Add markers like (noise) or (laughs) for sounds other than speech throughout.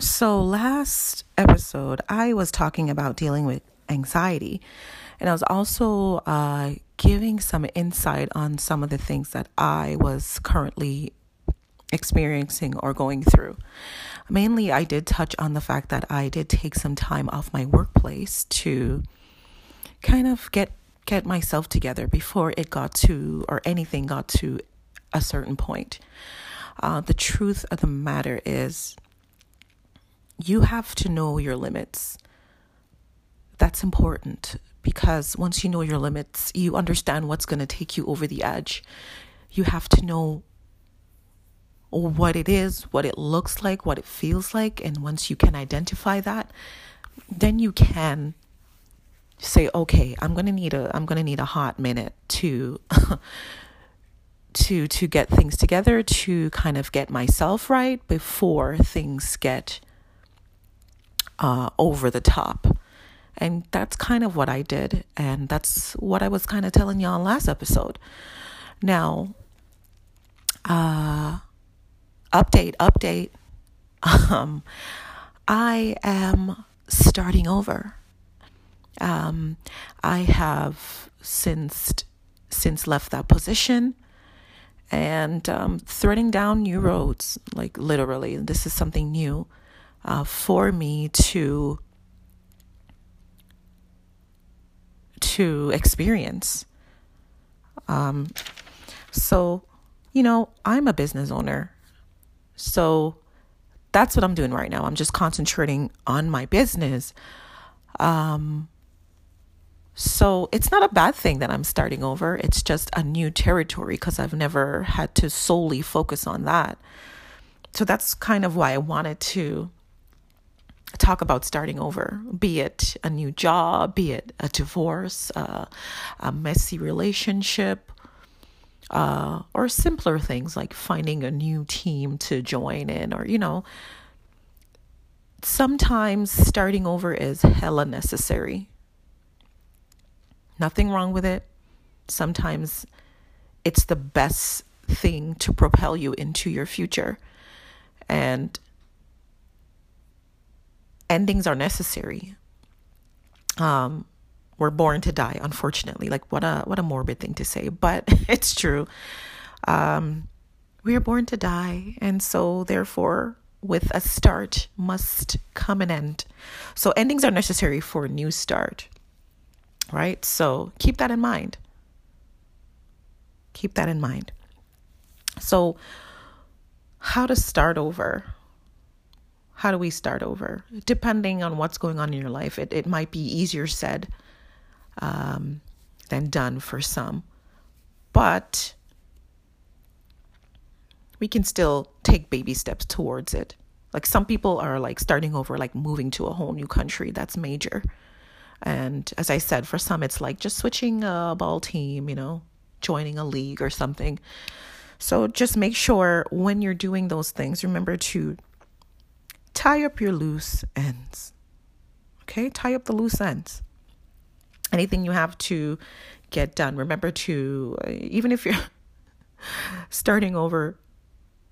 So, last episode, I was talking about dealing with anxiety, and I was also uh, giving some insight on some of the things that I was currently experiencing or going through. Mainly, I did touch on the fact that I did take some time off my workplace to kind of get get myself together before it got to or anything got to a certain point. Uh, the truth of the matter is you have to know your limits. That's important because once you know your limits, you understand what's going to take you over the edge. You have to know what it is, what it looks like, what it feels like. And once you can identify that, then you can say, okay, I'm gonna need a I'm gonna need a hot minute to (laughs) to to get things together, to kind of get myself right before things get uh, over the top. And that's kind of what I did. And that's what I was kind of telling y'all last episode. Now, uh, update, update. (laughs) Um, I am starting over. Um, I have since since left that position and um, threading down new roads. Like literally, this is something new uh, for me to to experience. Um, so, you know, I'm a business owner, so that's what I'm doing right now. I'm just concentrating on my business. Um, so it's not a bad thing that I'm starting over. It's just a new territory because I've never had to solely focus on that. So that's kind of why I wanted to talk about starting over, be it a new job, be it a divorce, uh, a messy relationship, uh, or simpler things like finding a new team to join in, or, you know, sometimes starting over is hella necessary. Nothing wrong with it. Sometimes it's the best thing to propel you into your future. And endings are necessary. Um, we're born to die, unfortunately. Like what a what a morbid thing to say, but (laughs) it's true. Um, we are born to die, and so therefore, with a start must come an end. So endings are necessary for a new start. Right? So keep that in mind. Keep that in mind. So how to start over? How do we start over? Depending on what's going on in your life, it, it might be easier said um, than done for some. But we can still take baby steps towards it. Like some people are like starting over, like moving to a whole new country. That's major. And as I said, for some, it's like just switching a ball team, you know, joining a league or something. So just make sure when you're doing those things, remember to tie up your loose ends. Okay, tie up the loose ends. Anything you have to get done, remember to, uh, even if you're (laughs) starting over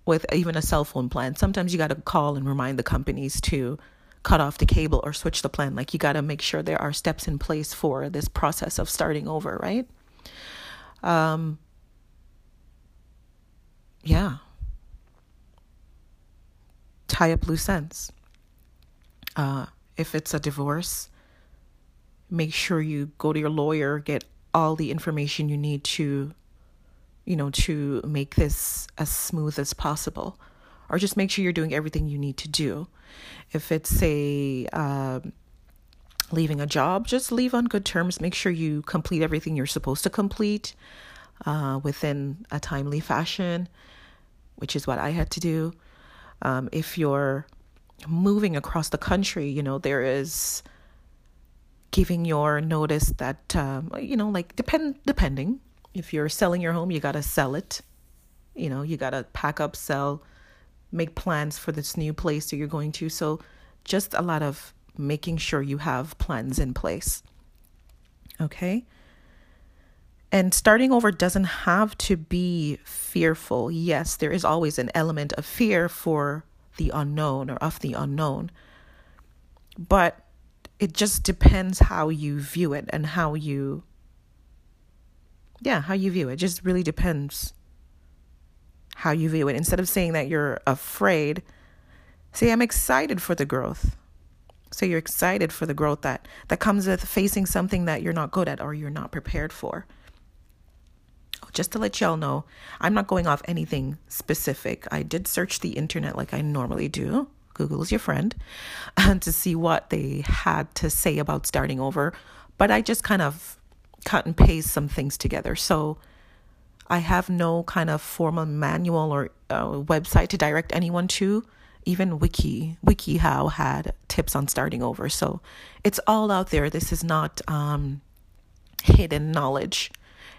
with even a cell phone plan, sometimes you got to call and remind the companies to cut off the cable or switch the plan. Like you got to make sure there are steps in place for this process of starting over, right? Um, yeah tie up loose ends. Uh, if it's a divorce, make sure you go to your lawyer, get all the information you need to, you know, to make this as smooth as possible. Or just make sure you're doing everything you need to do. If it's a uh, leaving a job, just leave on good terms. Make sure you complete everything you're supposed to complete uh, within a timely fashion, which is what I had to do. Um, if you're moving across the country, you know, there is giving your notice that, um, you know, like depend depending. If you're selling your home, you got to sell it. You know, you got to pack up, sell, make plans for this new place that you're going to. So just a lot of making sure you have plans in place. Okay? And starting over doesn't have to be fearful. Yes, there is always an element of fear for the unknown or of the unknown. But it just depends how you view it and how you yeah, how you view it. it just really depends how you view it. Instead of saying that you're afraid, say I'm excited for the growth. So you're excited for the growth that that comes with facing something that you're not good at or you're not prepared for. Just to let y'all know, I'm not going off anything specific. I did search the internet like I normally do. Google is your friend, and (laughs) to see what they had to say about starting over. But I just kind of cut and paste some things together. So I have no kind of formal manual or uh, website to direct anyone to. Even Wiki, WikiHow had tips on starting over. So it's all out there. This is not um, hidden knowledge.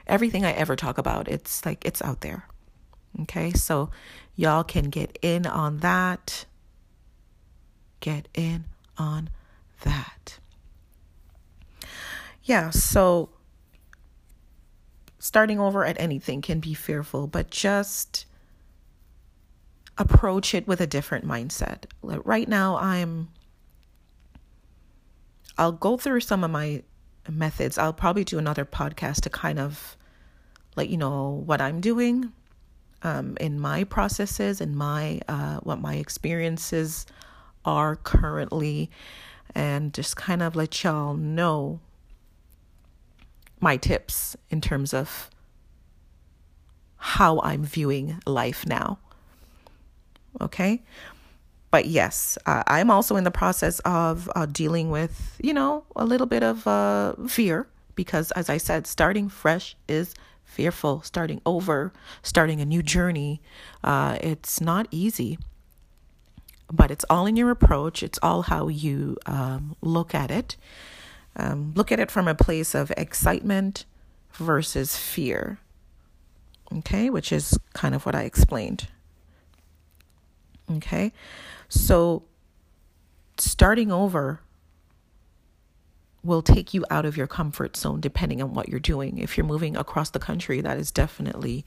Everything I ever talk about, it's like it's out there. Okay, so y'all can get in on that get in on that. Yeah, so starting over at anything can be fearful, but just approach it with a different mindset. Right now, I'm, I'll go through some of my methods. I'll probably do another podcast to kind of let you know what I'm doing um, in my processes and my uh, what my experiences are currently and just kind of let y'all know my tips in terms of how I'm viewing life now. Okay? But yes, uh, I'm also in the process of uh, dealing with, you know, a little bit of uh, fear because, as I said, starting fresh is fearful. Starting over, starting a new journey, uh, it's not easy but it's all in your approach, it's all how you um, look at it. Um, look at it from a place of excitement versus fear. Okay, which is kind of what I explained. Okay, so starting over will take you out of your comfort zone depending on what you're doing. If you're moving across the country, that is definitely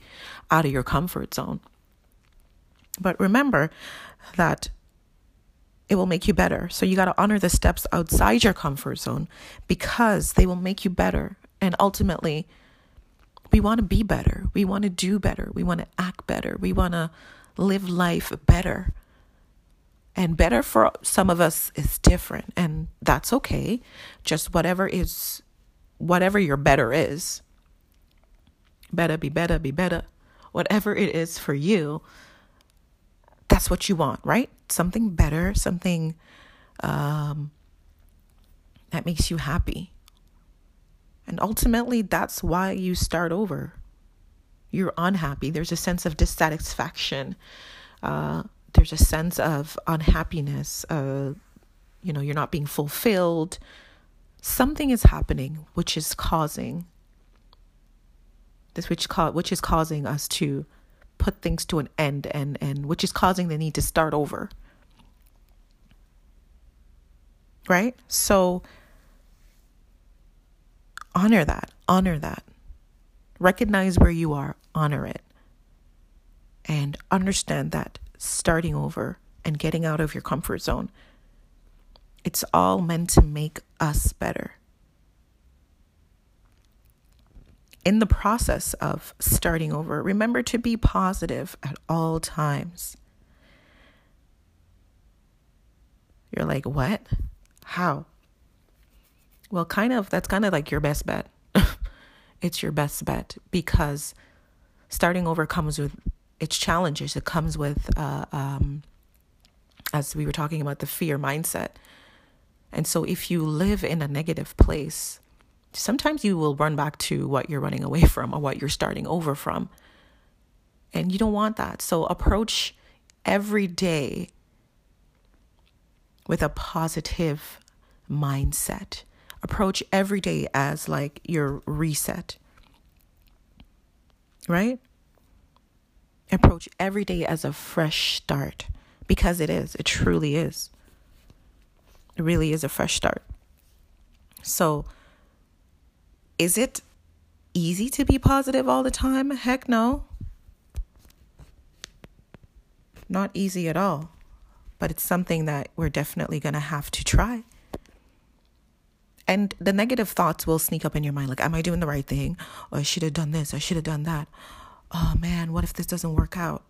out of your comfort zone. But remember that it will make you better. So you got to honor the steps outside your comfort zone because they will make you better. And ultimately, we want to be better. We want to do better. We want to act better. We want to live life better. And better for some of us is different, and that's okay. Just whatever is, whatever your better is, better, be better, be better. Whatever it is for you, that's what you want, right? Something better, something um, that makes you happy. And ultimately, that's why you start over. You're unhappy. There's a sense of dissatisfaction. Uh, there's a sense of unhappiness. Uh, you know, you're not being fulfilled. Something is happening, which is causing this, which which is causing us to put things to an end and and which is causing the need to start over right so honor that honor that recognize where you are honor it and understand that starting over and getting out of your comfort zone it's all meant to make us better in the process of starting over, remember to be positive at all times. You're like, what? How? Well, kind of, that's kind of like your best bet. (laughs) it's your best bet because starting over comes with its challenges. It comes with, uh, um, as we were talking about, the fear mindset. And so if you live in a negative place, sometimes you will run back to what you're running away from or what you're starting over from. And you don't want that. So approach every day with a positive mindset. Approach every day as like your reset. Right? Approach every day as a fresh start because it is. It truly is. It really is a fresh start. So, is it easy to be positive all the time? Heck no. Not easy at all. but it's something that we're definitely going to have to try. And the negative thoughts will sneak up in your mind like, Am I doing the right thing? Or I should have done this. I should have done that. Oh man, what if this doesn't work out?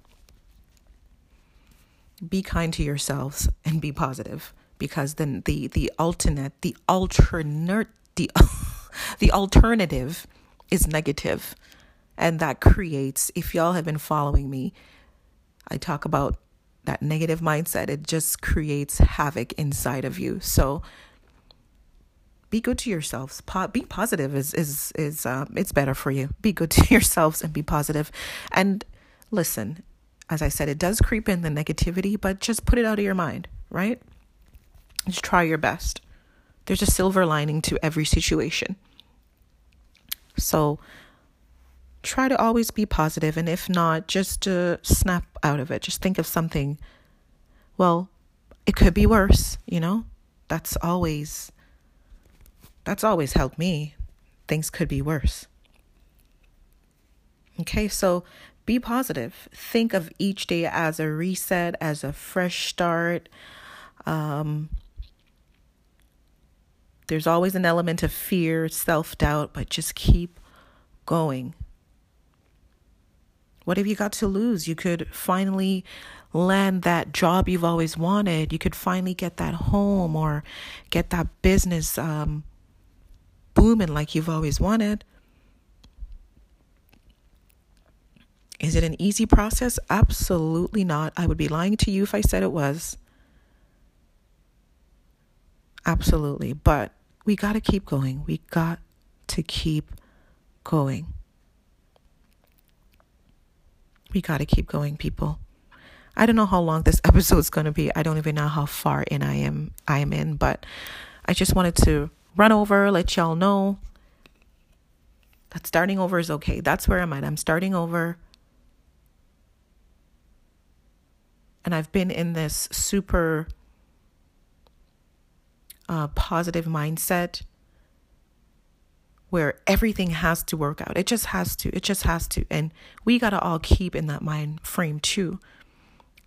Be kind to yourselves and be positive because then the the alternate the alternate the (laughs) the alternative is negative. And that creates if y'all have been following me i talk about that negative mindset. It just creates havoc inside of you. So be good to yourselves. Po- be positive is is is um, it's better for you. Be good (laughs) to yourselves and be positive. And listen, as I said, it does creep in the negativity, but just put it out of your mind, right? Just try your best. There's a silver lining to every situation. So try to always be positive, and if not, just uh, snap out of it. Just think of something. Well, it could be worse, you know. That's always that's always helped me. Things could be worse. Okay, so be positive. Think of each day as a reset, as a fresh start. Um, there's always an element of fear, self doubt, but just keep going. What have you got to lose? You could finally land that job you've always wanted. You could finally get that home or get that business um, booming like you've always wanted. Is it an easy process? Absolutely not. I would be lying to you if I said it was. Absolutely. But we got to keep going. We got to keep going. We got to keep going, people. I don't know how long this (laughs) episode is going to be. I don't even know how far in I am I am in, but I just wanted to run over, let y'all know that starting over is okay. That's where I'm at. I'm starting over. And I've been in this super uh, positive mindset where everything has to work out. It just has to. It just has to. And we got to all keep in that mind frame too.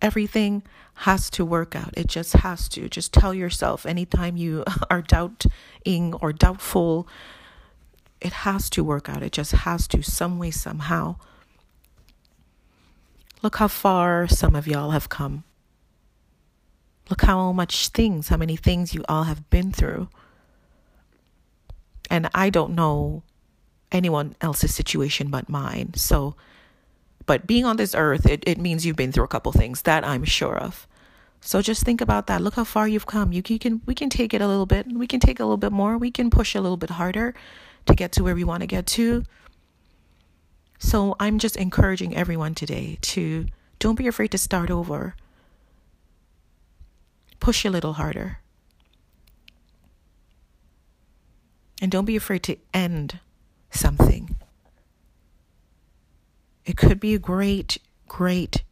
Everything has to work out. It just has to. Just tell yourself anytime you (laughs) are doubting or doubtful, it has to work out. It just has to, some way, somehow. Look how far some of y'all have come. Look how much things, how many things you all have been through. And I don't know anyone else's situation but mine. So, but being on this earth, it, it means you've been through a couple things that I'm sure of. So just think about that. Look how far you've come. You, you can we can take it a little bit. We can take a little bit more. We can push a little bit harder to get to where we want to get to. So I'm just encouraging everyone today to don't be afraid to start over. Push a little harder. And don't be afraid to end something. It could be a great, great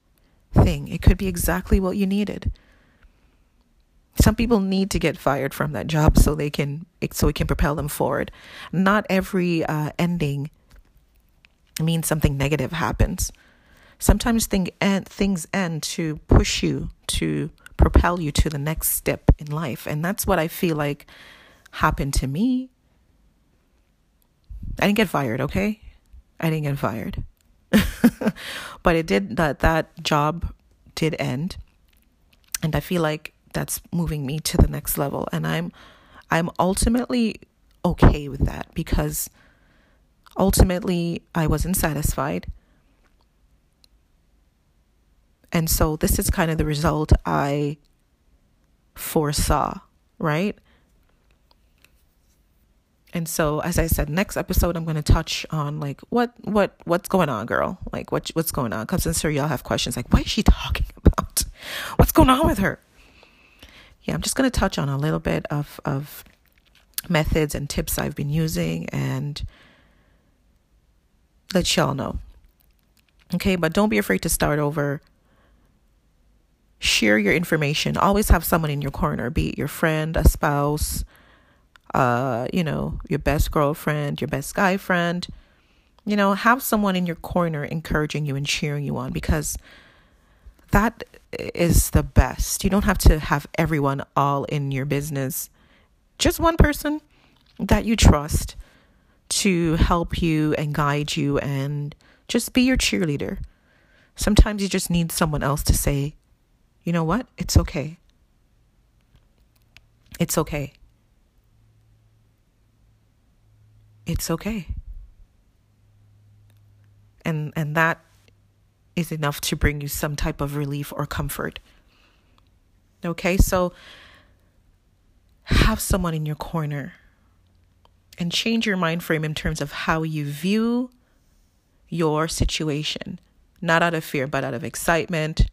thing. It could be exactly what you needed. Some people need to get fired from that job so they can so it can propel them forward. Not every uh, ending means something negative happens. Sometimes thing end, things end to push you to propel you to the next step in life, and that's what I feel like happened to me. I didn't get fired, okay? I didn't get fired. (laughs) but it did that that job did end. And i feel like that's moving me to the next level. And i'm i'm ultimately okay with that because ultimately i wasn't satisfied. And so this is kind of the result i foresaw right and so, as I said, next episode I'm going to touch on like what what what's going on, girl? Like what what's going on? Because I'm sure y'all have questions like, what is she talking (laughs) about? What's going on with her? Yeah, I'm just going to touch on a little bit of of methods and tips I've been using and let y'all know. Okay, but don't be afraid to start over. Share your information. Always have someone in your corner, be it your friend, a spouse uh, you know, your best girlfriend, your best guy friend. You know, have someone in your corner encouraging you and cheering you on because that is the best. You don't have to have everyone all in your business. Just one person that you trust to help you and guide you and just be your cheerleader. Sometimes you just need someone else to say, you know what? It's okay. It's okay. It's okay. And and that is enough to bring you some type of relief or comfort. Okay? So have someone in your corner and change your mind frame in terms of how you view your situation, not out of fear, but out of excitement.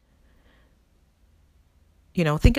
You know, think about